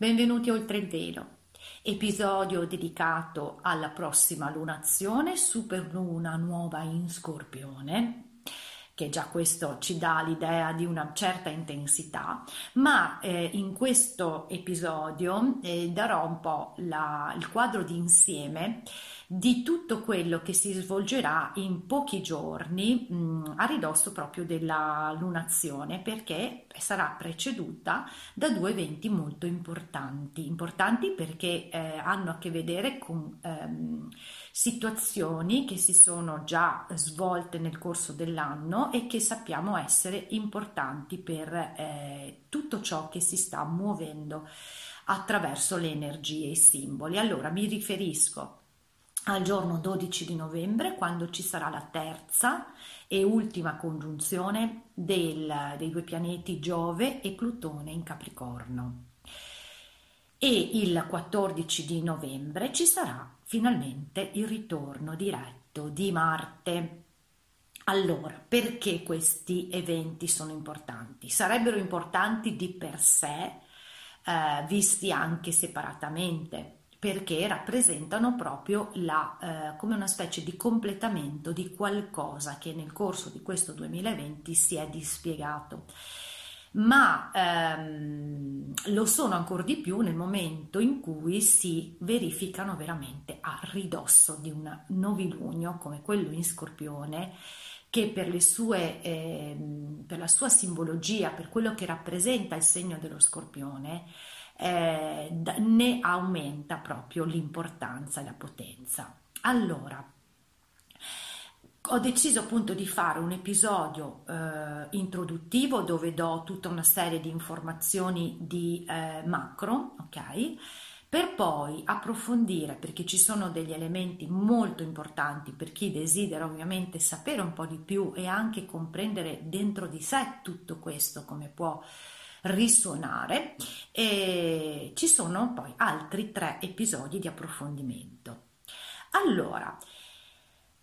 Benvenuti oltre il velo episodio dedicato alla prossima lunazione, superluna nuova in Scorpione, che già questo ci dà l'idea di una certa intensità, ma eh, in questo episodio eh, darò un po' la, il quadro di insieme di tutto quello che si svolgerà in pochi giorni mh, mm, a ridosso proprio della lunazione perché sarà preceduta da due eventi molto importanti, importanti perché eh, hanno a che vedere con ehm, situazioni che si sono già svolte nel corso dell'anno e che sappiamo essere importanti per eh, tutto ciò che si sta muovendo attraverso le energie e i simboli. Allora mi riferisco al giorno 12 di novembre, quando ci sarà la terza e ultima congiunzione del, dei due pianeti Giove e Plutone in Capricorno. E il 14 di novembre ci sarà finalmente il ritorno diretto di Marte. Allora, perché questi eventi sono importanti? Sarebbero importanti di per sé, eh, visti anche separatamente, perché rappresentano proprio la, eh, come una specie di completamento di qualcosa che nel corso di questo 2020 si è dispiegato. Ma ehm, lo sono ancora di più nel momento in cui si verificano veramente a ridosso di un novilunio come quello in Scorpione, che per, sue, eh, per la sua simbologia, per quello che rappresenta il segno dello Scorpione, eh, ne aumenta proprio l'importanza e la potenza. Allora, ho deciso appunto di fare un episodio eh, introduttivo dove do tutta una serie di informazioni di eh, macro, ok? Per poi approfondire, perché ci sono degli elementi molto importanti per chi desidera ovviamente sapere un po' di più e anche comprendere dentro di sé tutto questo, come può risuonare e ci sono poi altri tre episodi di approfondimento. Allora,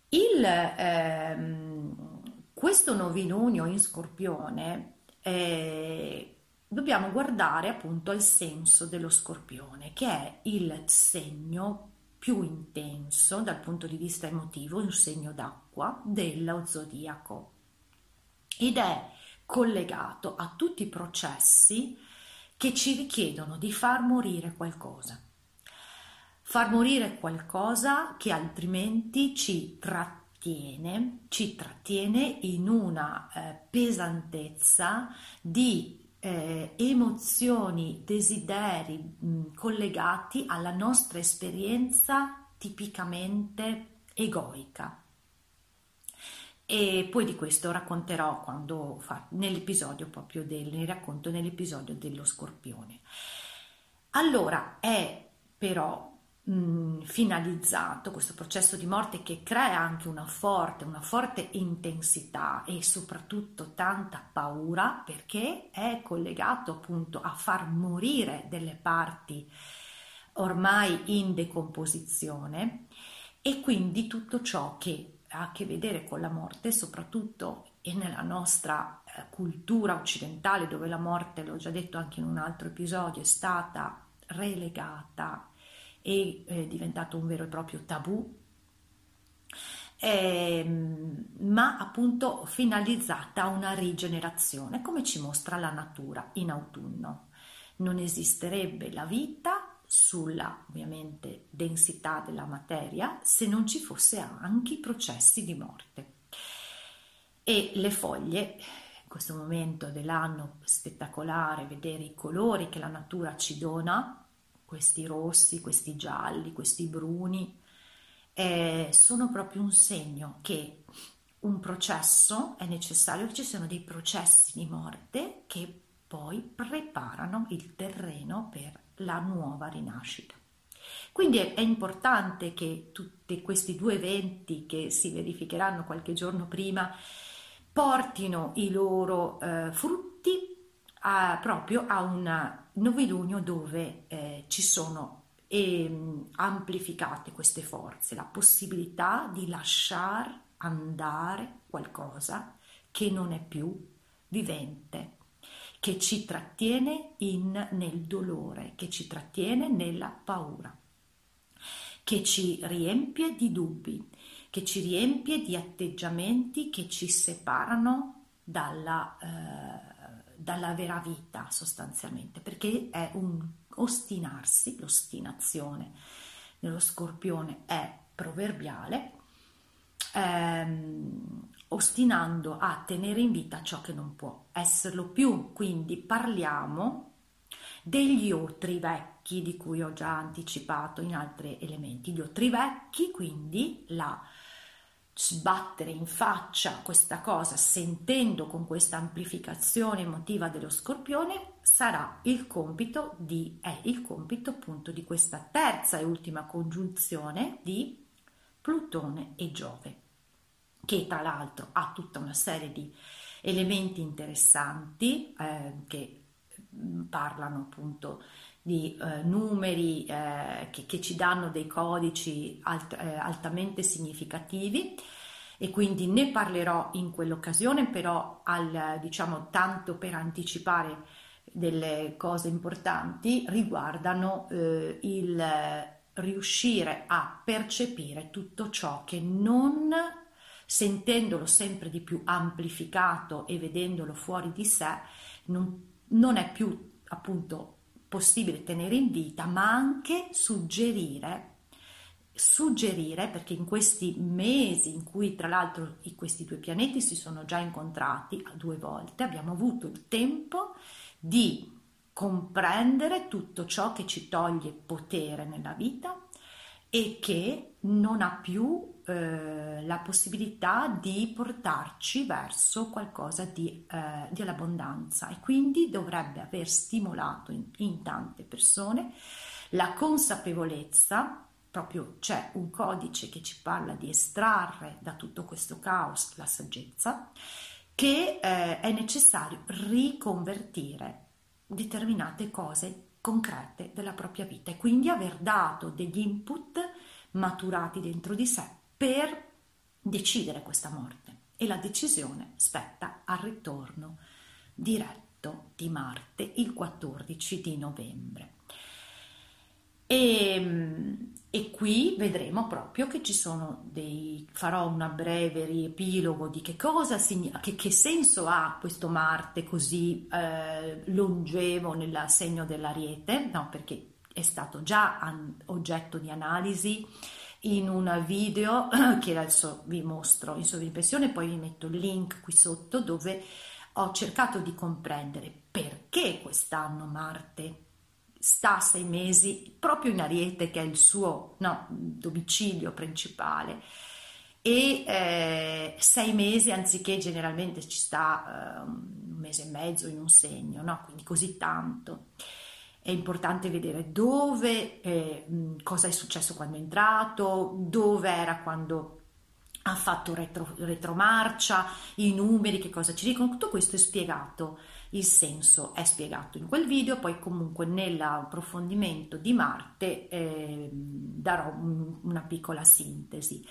il, ehm, questo novilunio in scorpione eh, dobbiamo guardare appunto al senso dello scorpione che è il segno più intenso dal punto di vista emotivo, un segno d'acqua dello zodiaco ed è collegato a tutti i processi che ci richiedono di far morire qualcosa. Far morire qualcosa che altrimenti ci trattiene, ci trattiene in una eh, pesantezza di eh, emozioni, desideri mh, collegati alla nostra esperienza tipicamente egoica. E poi di questo racconterò quando fa, nell'episodio proprio del racconto nell'episodio dello scorpione. Allora è però mh, finalizzato questo processo di morte che crea anche una forte, una forte intensità e soprattutto tanta paura perché è collegato appunto a far morire delle parti ormai in decomposizione e quindi tutto ciò che ha a che vedere con la morte, soprattutto nella nostra eh, cultura occidentale, dove la morte, l'ho già detto anche in un altro episodio, è stata relegata e è diventato un vero e proprio tabù, eh, ma appunto finalizzata a una rigenerazione, come ci mostra la natura in autunno. Non esisterebbe la vita sulla ovviamente densità della materia se non ci fosse anche i processi di morte. E le foglie, in questo momento dell'anno spettacolare, vedere i colori che la natura ci dona, questi rossi, questi gialli, questi bruni, eh, sono proprio un segno che un processo è necessario, che ci siano dei processi di morte che poi preparano il terreno per la nuova rinascita. Quindi è, importante che tutti questi due eventi che si verificheranno qualche giorno prima portino i loro eh, frutti a, proprio a un novilunio dove eh, ci sono eh, amplificate queste forze, la possibilità di lasciare andare qualcosa che non è più vivente, che ci trattiene in, nel dolore, che ci trattiene nella paura, che ci riempie di dubbi, che ci riempie di atteggiamenti che ci separano dalla, eh, dalla vera vita sostanzialmente, perché è un ostinarsi, l'ostinazione nello scorpione è proverbiale, ehm, ostinando a tenere in vita ciò che non può esserlo più. Quindi parliamo degli otri vecchi di cui ho già anticipato in altri elementi. Gli otri vecchi, quindi la sbattere in faccia questa cosa sentendo con questa amplificazione emotiva dello scorpione sarà il compito di è il compito appunto di questa terza e ultima congiunzione di Plutone e Giove che tra l'altro ha tutta una serie di elementi interessanti eh, che mm, parlano appunto di eh, numeri eh, che, che, ci danno dei codici alt, eh, altamente significativi. E quindi ne parlerò in quell'occasione, però al, diciamo tanto per anticipare delle cose importanti riguardano eh, il riuscire a percepire tutto ciò che non sentendolo sempre di più amplificato e vedendolo fuori di sé, non, non è più appunto possibile tenere in vita, ma anche suggerire suggerire, perché in questi mesi in cui tra l'altro questi due pianeti si sono già incontrati due volte, abbiamo avuto il tempo di comprendere tutto ciò che ci toglie potere nella vita e che non ha più eh, la possibilità di portarci verso qualcosa di, eh, dell'abbondanza e quindi dovrebbe aver stimolato in, in tante persone la consapevolezza proprio c'è un codice che ci parla di estrarre da tutto questo caos la saggezza, che eh, è necessario riconvertire determinate cose concrete della propria vita e quindi aver dato degli input maturati dentro di sé per decidere questa morte e la decisione spetta al ritorno diretto di Marte il 14 di novembre. E, e, qui vedremo proprio che ci sono dei, farò una breve riepilogo di che cosa che, che senso ha questo Marte così eh, longevo nel segno dell'Ariete, no, perché è stato già an, oggetto di analisi in un video che adesso vi mostro in sovrimpressione, poi vi metto il link qui sotto dove ho cercato di comprendere perché quest'anno Marte sta sei mesi proprio in Ariete, che è il suo no, domicilio principale, e eh, sei mesi anziché generalmente ci sta eh, un mese e mezzo in un segno, no? quindi così tanto. È importante vedere dove, eh, cosa è successo quando è entrato, dove era quando ha fatto retro, retromarcia, i numeri, che cosa ci dicono, tutto questo è spiegato il senso è spiegato in quel video, poi comunque nell'approfondimento di Marte eh, darò un, una piccola sintesi.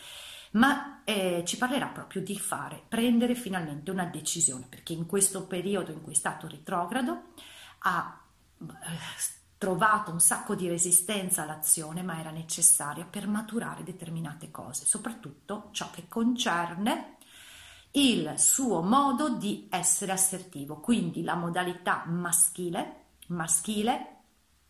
Ma eh, ci parlerà proprio di fare, prendere finalmente una decisione, perché in questo periodo in cui è stato retrogrado ha trovato un sacco di resistenza all'azione, ma era necessaria per maturare determinate cose, soprattutto ciò che concerne il suo modo di essere assertivo, quindi la modalità maschile, maschile,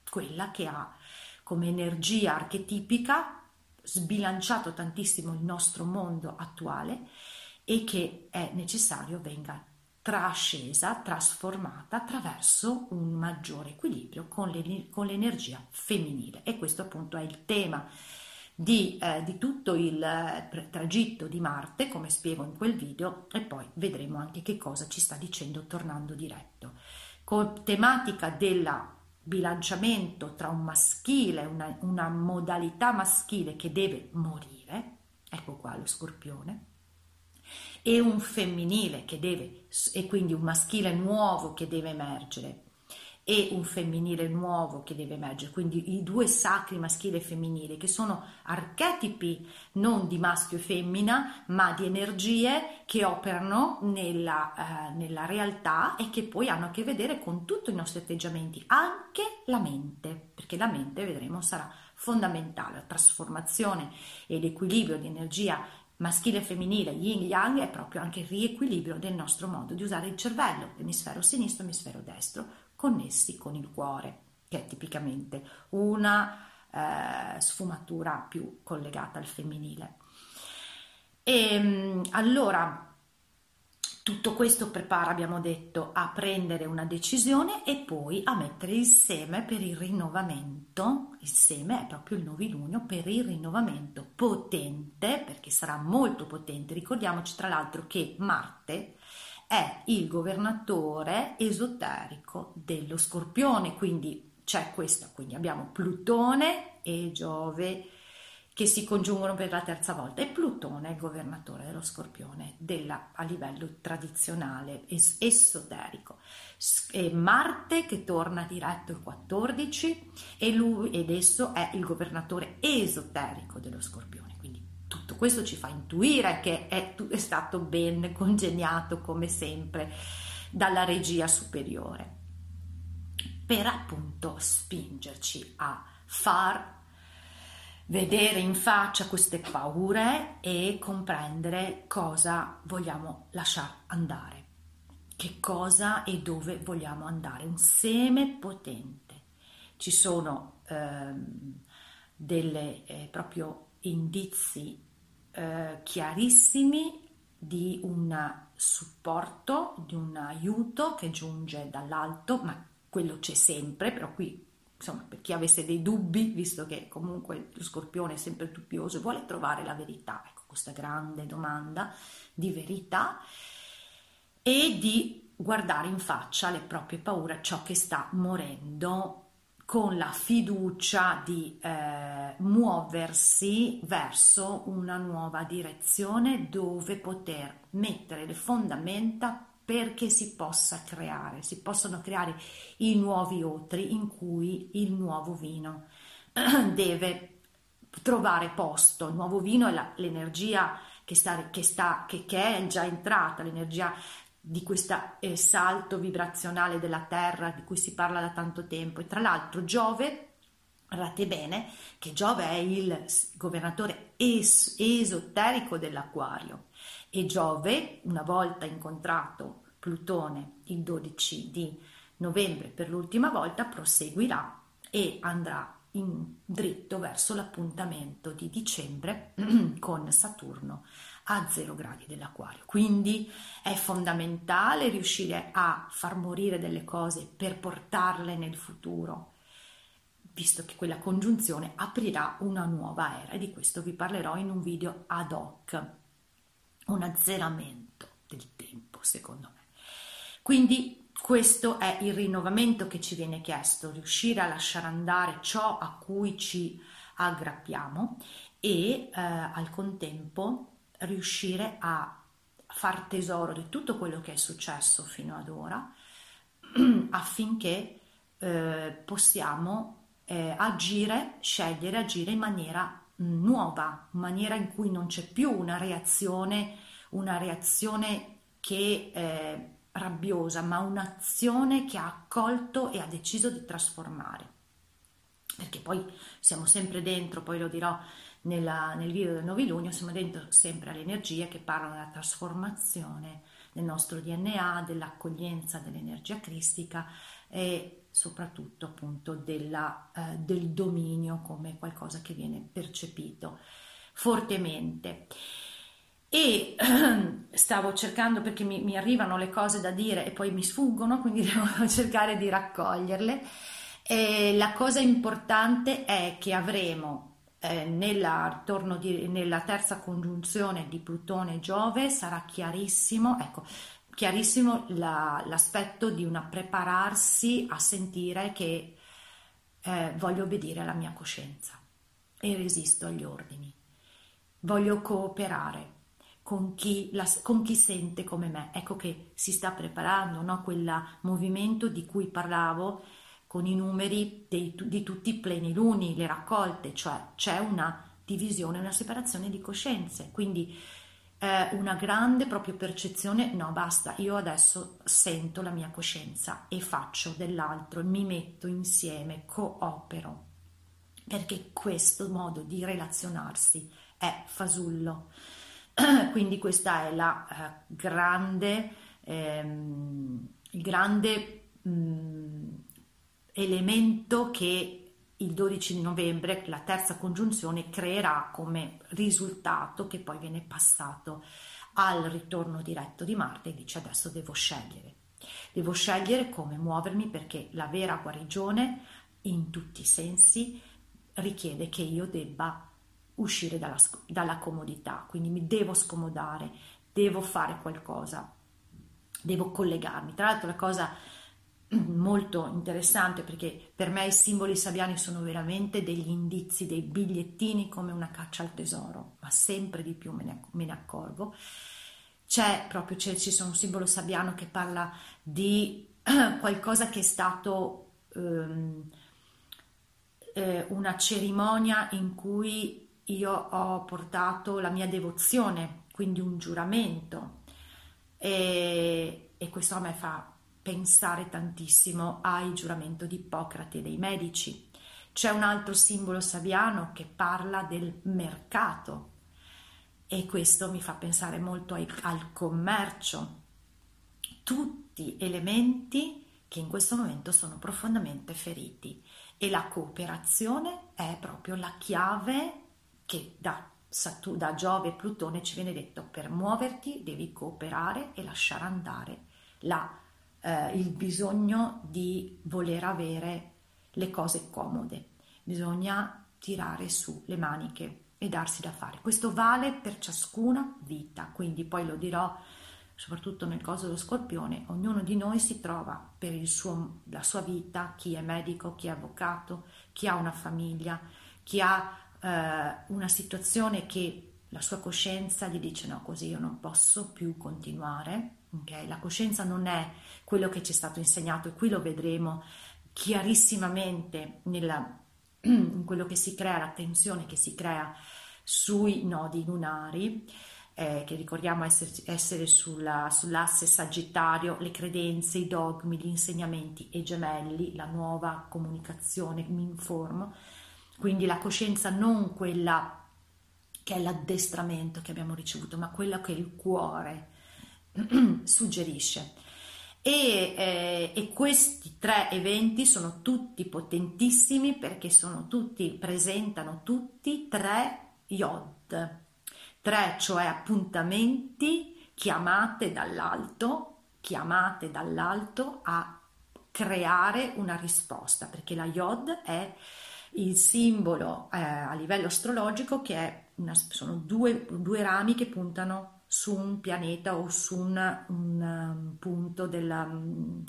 quella che ha come energia archetipica sbilanciato tantissimo il nostro mondo attuale e che è necessario venga trascesa, trasformata attraverso un maggiore equilibrio con, le, con l'energia femminile e questo appunto è il tema di, eh, di tutto il eh, tragitto di Marte, come spiego in quel video, e poi vedremo anche che cosa ci sta dicendo tornando diretto. con tematica del bilanciamento tra un maschile, una, una modalità maschile che deve morire, ecco qua lo scorpione, e un femminile che deve, e quindi un maschile nuovo che deve emergere e un femminile nuovo che deve emergere, quindi i due sacri maschile e femminile che sono archetipi non di maschio e femmina, ma di energie che operano nella, eh, nella realtà e che poi hanno a che vedere con tutti i nostri atteggiamenti, anche la mente, perché la mente, vedremo, sarà fondamentale. La trasformazione e l'equilibrio di energia maschile e femminile, yin yang, è proprio anche il riequilibrio del nostro modo di usare il cervello, l'emisfero sinistro e l'emisfero destro, connessi con il cuore, che è tipicamente una eh, sfumatura più collegata al femminile. E ehm, allora tutto questo prepara, abbiamo detto, a prendere una decisione e poi a mettere il seme per il rinnovamento. Il seme è proprio il novilunio per il rinnovamento potente, perché sarà molto potente. Ricordiamoci tra l'altro che Marte è il governatore esoterico dello scorpione, quindi c'è questa, quindi abbiamo Plutone e Giove che si congiungono per la terza volta. E Plutone è il governatore dello scorpione della, a livello tradizionale, es, esoterico. E Marte che torna diretto il 14 e lui ed esso è il governatore esoterico dello scorpione. Tutto questo ci fa intuire che è, è stato ben congegnato come sempre dalla regia superiore. Per appunto spingerci a far vedere in faccia queste paure e comprendere cosa vogliamo lasciare andare, che cosa e dove vogliamo andare, un seme potente. Ci sono ehm, delle eh, proprio indizi eh, chiarissimi di un supporto, di un aiuto che giunge dall'alto, ma quello c'è sempre, però qui insomma per chi avesse dei dubbi, visto che comunque lo scorpione è sempre dubbioso, vuole trovare la verità, ecco questa grande domanda di verità e di guardare in faccia le proprie paure, ciò che sta morendo con la fiducia di eh, muoversi verso una nuova direzione dove poter mettere le fondamenta perché si possa creare, si possano creare i nuovi otri in cui il nuovo vino deve trovare posto. Il nuovo vino è la, l'energia che, sta, che, sta, che, che è già entrata, l'energia di questo eh, salto vibrazionale della Terra di cui si parla da tanto tempo e tra l'altro Giove guardate bene che Giove è il governatore es- esoterico dell'Aquario e Giove una volta incontrato Plutone il 12 di novembre per l'ultima volta proseguirà e andrà in dritto verso l'appuntamento di dicembre con Saturno a 0 gradi dell'acquario. Quindi è fondamentale riuscire a far morire delle cose per portarle nel futuro, visto che quella congiunzione aprirà una nuova era e di questo vi parlerò in un video ad hoc, un azzeramento del tempo secondo me. Quindi questo è il rinnovamento che ci viene chiesto, riuscire a lasciare andare ciò a cui ci aggrappiamo e eh, al contempo riuscire a far tesoro di tutto quello che è successo fino ad ora affinché eh, possiamo eh, agire, scegliere, agire in maniera nuova, maniera in cui non c'è più una reazione, una reazione che è rabbiosa, ma un'azione che ha accolto e ha deciso di trasformare. Perché poi siamo sempre dentro, poi lo dirò nella, nel video del novilunio siamo dentro sempre alle energie che parlano della trasformazione del nostro DNA, dell'accoglienza dell'energia cristica e soprattutto appunto della, eh, del dominio come qualcosa che viene percepito fortemente. E stavo cercando perché mi, mi arrivano le cose da dire e poi mi sfuggono, quindi devo cercare di raccoglierle. E la cosa importante è che avremo eh, nella, di, nella terza congiunzione di Plutone e Giove sarà chiarissimo, ecco, chiarissimo la, l'aspetto di una prepararsi a sentire che eh, voglio obbedire alla mia coscienza e resisto agli ordini. Voglio cooperare con chi, la, con chi sente come me. Ecco che si sta preparando no? quel movimento di cui parlavo con i numeri dei, di tutti i pleniluni, le raccolte, cioè c'è una divisione, una separazione di coscienze. Quindi eh, una grande proprio percezione, no basta, io adesso sento la mia coscienza e faccio dell'altro, mi metto insieme, coopero, perché questo modo di relazionarsi è fasullo. Quindi questa è la eh, grande, ehm, il grande mh, mm, elemento che il 12 novembre la terza congiunzione creerà come risultato che poi viene passato al ritorno diretto di Marte e dice adesso devo scegliere. Devo scegliere come muovermi perché la vera guarigione in tutti i sensi richiede che io debba uscire dalla, dalla comodità, quindi mi devo scomodare, devo fare qualcosa, devo collegarmi. Tra l'altro la cosa molto interessante perché per me i simboli sabiani sono veramente degli indizi, dei bigliettini come una caccia al tesoro, ma sempre di più me ne, me ne accorgo. C'è proprio, c'è, ci un simbolo sabiano che parla di qualcosa che è stato ehm, eh, una cerimonia in cui io ho portato la mia devozione, quindi un giuramento e, e questo a me fa pensare tantissimo al giuramento di Ippocrate dei medici. C'è un altro simbolo sabiano che parla del mercato e questo mi fa pensare molto ai, al commercio. Tutti elementi che in questo momento sono profondamente feriti e la cooperazione è proprio la chiave che da, da Giove e Plutone ci viene detto per muoverti devi cooperare e lasciare andare la eh, il bisogno di voler avere le cose comode, bisogna tirare su le maniche e darsi da fare. Questo vale per ciascuna vita, quindi poi lo dirò soprattutto nel caso dello scorpione, ognuno di noi si trova per suo, la sua vita, chi è medico, chi è avvocato, chi ha una famiglia, chi ha eh, una situazione che la sua coscienza gli dice no, così io non posso più continuare. Okay? La coscienza non è quello che ci è stato insegnato e qui lo vedremo chiarissimamente nella, in quello che si crea, la tensione che si crea sui nodi lunari. Eh, che ricordiamo essere, essere sulla, sull'asse sagittario, le credenze, i dogmi, gli insegnamenti e gemelli, la nuova comunicazione, mi informo, quindi la coscienza non quella che è l'addestramento che abbiamo ricevuto, ma quello che il cuore suggerisce. E, eh, e, questi tre eventi sono tutti potentissimi perché sono tutti, presentano tutti tre yod, tre cioè appuntamenti chiamate dall'alto, chiamate dall'alto a creare una risposta, perché la yod è il simbolo eh, a livello astrologico che una, sono due, due, rami che puntano su un pianeta o su un, un um, punto del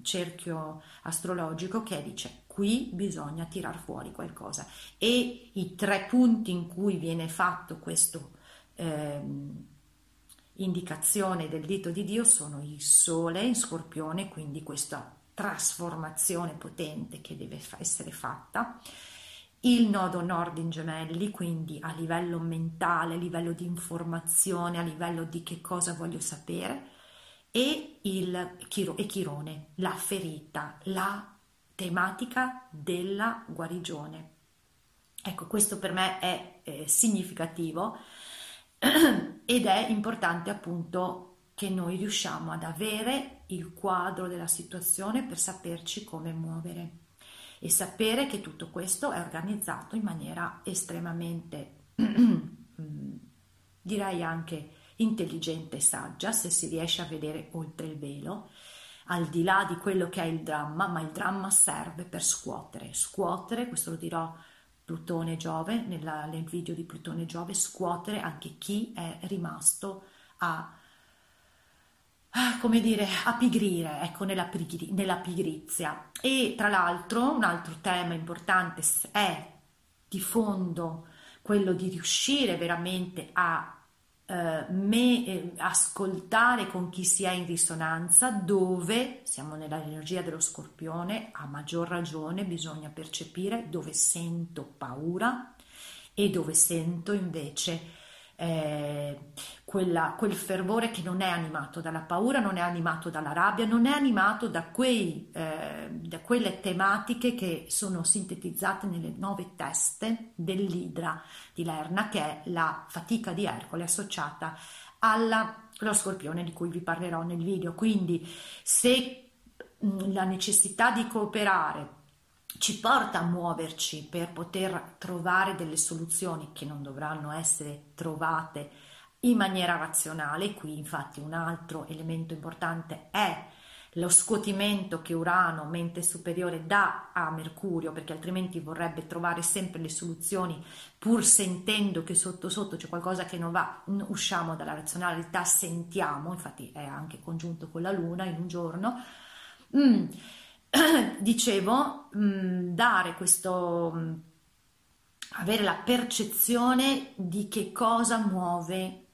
cerchio astrologico che dice qui bisogna tirar fuori qualcosa e i tre punti in cui viene fatto questa eh, indicazione del dito di Dio sono il sole in scorpione quindi questa trasformazione potente che deve essere fatta il nodo nord in gemelli, quindi a livello mentale, a livello di informazione, a livello di che cosa voglio sapere, e il e chirone, la ferita, la tematica della guarigione. Ecco, questo per me è eh, significativo ed è importante appunto che noi riusciamo ad avere il quadro della situazione per saperci come muovere e sapere che tutto questo è organizzato in maniera estremamente, direi anche intelligente e saggia, se si riesce a vedere oltre il velo, al di là di quello che è il dramma, ma il dramma serve per scuotere, scuotere, questo lo dirò Plutone Giove, nella, nel video di Plutone Giove, scuotere anche chi è rimasto a ah, come dire, appigrire, ecco, nella, pigri- nella pigrizia. E tra l'altro un altro tema importante è di fondo quello di riuscire veramente a eh, me, eh, ascoltare con chi si è in risonanza, dove siamo nell'energia dello scorpione, a maggior ragione bisogna percepire dove sento paura e dove sento invece eh, quella, quel fervore che non è animato dalla paura, non è animato dalla rabbia, non è animato da, quei, eh, da quelle tematiche che sono sintetizzate nelle nove teste dell'Idra di Lerna, che è la fatica di Ercole associata allo scorpione di cui vi parlerò nel video. Quindi se la necessità di cooperare ci porta a muoverci per poter trovare delle soluzioni che non dovranno essere trovate in maniera razionale. Qui infatti un altro elemento importante è lo scuotimento che Urano, mente superiore, dà a Mercurio, perché altrimenti vorrebbe trovare sempre le soluzioni pur sentendo che sotto sotto c'è qualcosa che non va, usciamo dalla razionalità, sentiamo, infatti è anche congiunto con la Luna in un giorno. Mm dicevo, dare questo, avere la percezione di che cosa muove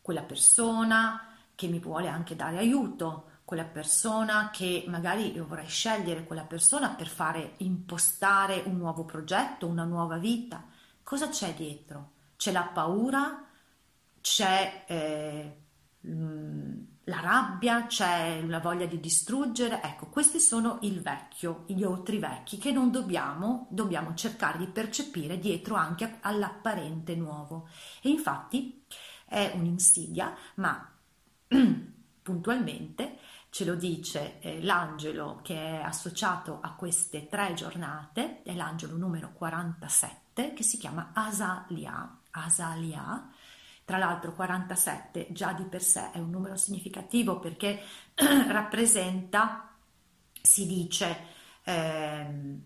quella persona che mi vuole anche dare aiuto, quella persona che magari io vorrei scegliere quella persona per fare impostare un nuovo progetto, una nuova vita. Cosa c'è dietro? C'è la paura, c'è eh, la rabbia, c'è la voglia di distruggere, ecco, questi sono il vecchio, gli altri vecchi che non dobbiamo, dobbiamo cercare di percepire dietro anche all'apparente nuovo. E infatti è un'insidia, ma puntualmente ce lo dice eh, l'angelo che è associato a queste tre giornate, è l'angelo numero 47 che si chiama Asalia. Asalia tra l'altro 47 già di per sé è un numero significativo perché rappresenta, si dice, ehm,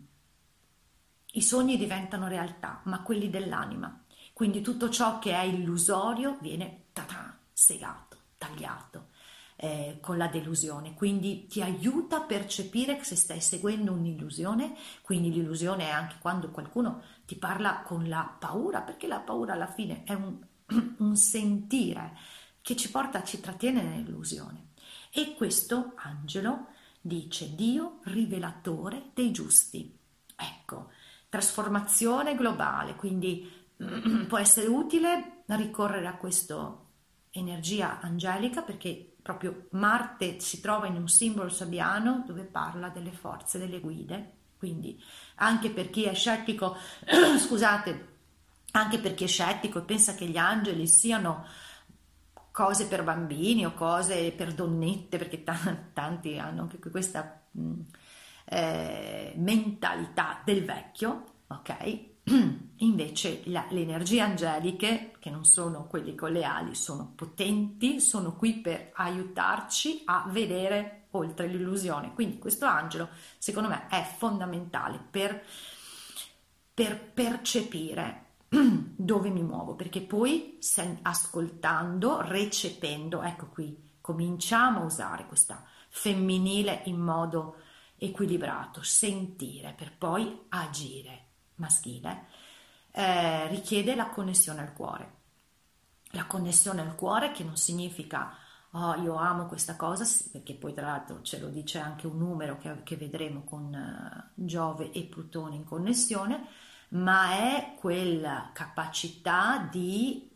i sogni diventano realtà, ma quelli dell'anima. Quindi tutto ciò che è illusorio viene ta-ta, segato, tagliato. Eh, con la delusione, quindi ti aiuta a percepire se stai seguendo un'illusione, quindi l'illusione è anche quando qualcuno ti parla con la paura, perché la paura alla fine è un, un sentire che ci porta, ci trattiene nell'illusione. E questo angelo dice Dio rivelatore dei giusti. Ecco, trasformazione globale, quindi può essere utile ricorrere a questa energia angelica perché proprio Marte si trova in un simbolo sabbiano dove parla delle forze, delle guide. Quindi anche per chi è scettico, scusate, anche per chi è scettico e pensa che gli angeli siano cose per bambini o cose per donnette, perché t- tanti hanno anche questa mh, eh, mentalità del vecchio, ok? Invece la, le energie angeliche, che non sono quelle con le ali, sono potenti, sono qui per aiutarci a vedere oltre l'illusione. Quindi questo angelo, secondo me, è fondamentale per, per percepire dove mi muovo, perché poi ascoltando, recependo, ecco qui, cominciamo a usare questa femminile in modo equilibrato, sentire per poi agire maschile, eh, richiede la connessione al cuore. La connessione al cuore che non significa oh, io amo questa cosa, perché poi tra l'altro ce lo dice anche un numero che, che vedremo con uh, Giove e Plutone in connessione, ma è quella capacità di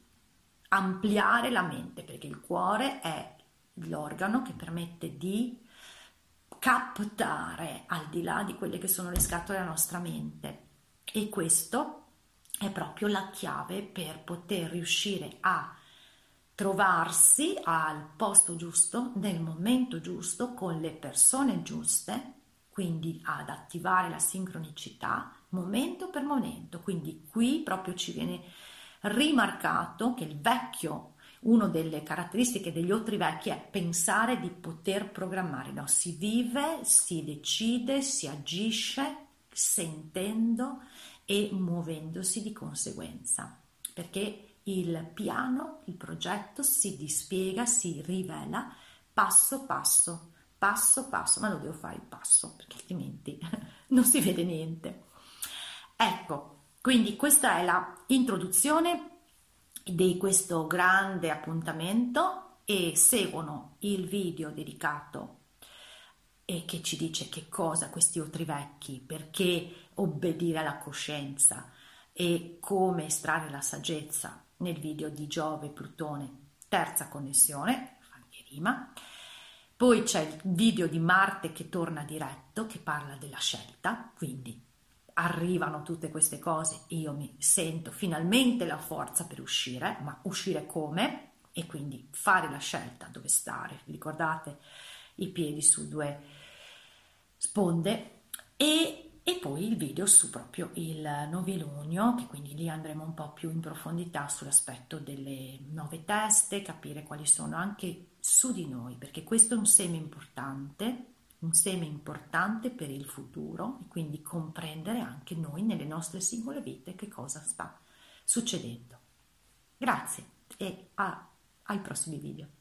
ampliare la mente, perché il cuore è l'organo che permette di captare al di là di quelle che sono le scatole della nostra mente. E questo è proprio la chiave per poter riuscire a trovarsi al posto giusto, nel momento giusto, con le persone giuste, quindi ad attivare la sincronicità momento per momento. Quindi qui proprio ci viene rimarcato che il vecchio, una delle caratteristiche degli altri vecchi è pensare di poter programmare, no? si vive, si decide, si agisce sentendo e muovendosi di conseguenza, perché il piano, il progetto si dispiega, si rivela passo passo, passo passo, ma lo devo fare il passo perché altrimenti non si vede niente. Ecco, quindi questa è la introduzione di questo grande appuntamento e seguono il video dedicato e che ci dice che cosa questi otri vecchi, perché obbedire alla coscienza e come estrarre la saggezza nel video di Giove Plutone, terza connessione, anche rima. Poi c'è il video di Marte che torna diretto, che parla della scelta, quindi arrivano tutte queste cose e io mi sento finalmente la forza per uscire, ma uscire come? E quindi fare la scelta dove stare. ricordate i piedi su due sponde e, e poi il video su proprio il novilunio, che quindi lì andremo un po' più in profondità sull'aspetto delle nove teste, capire quali sono anche su di noi, perché questo è un seme importante, un seme importante per il futuro e quindi comprendere anche noi nelle nostre singole vite che cosa sta succedendo. Grazie e a, ai prossimi video.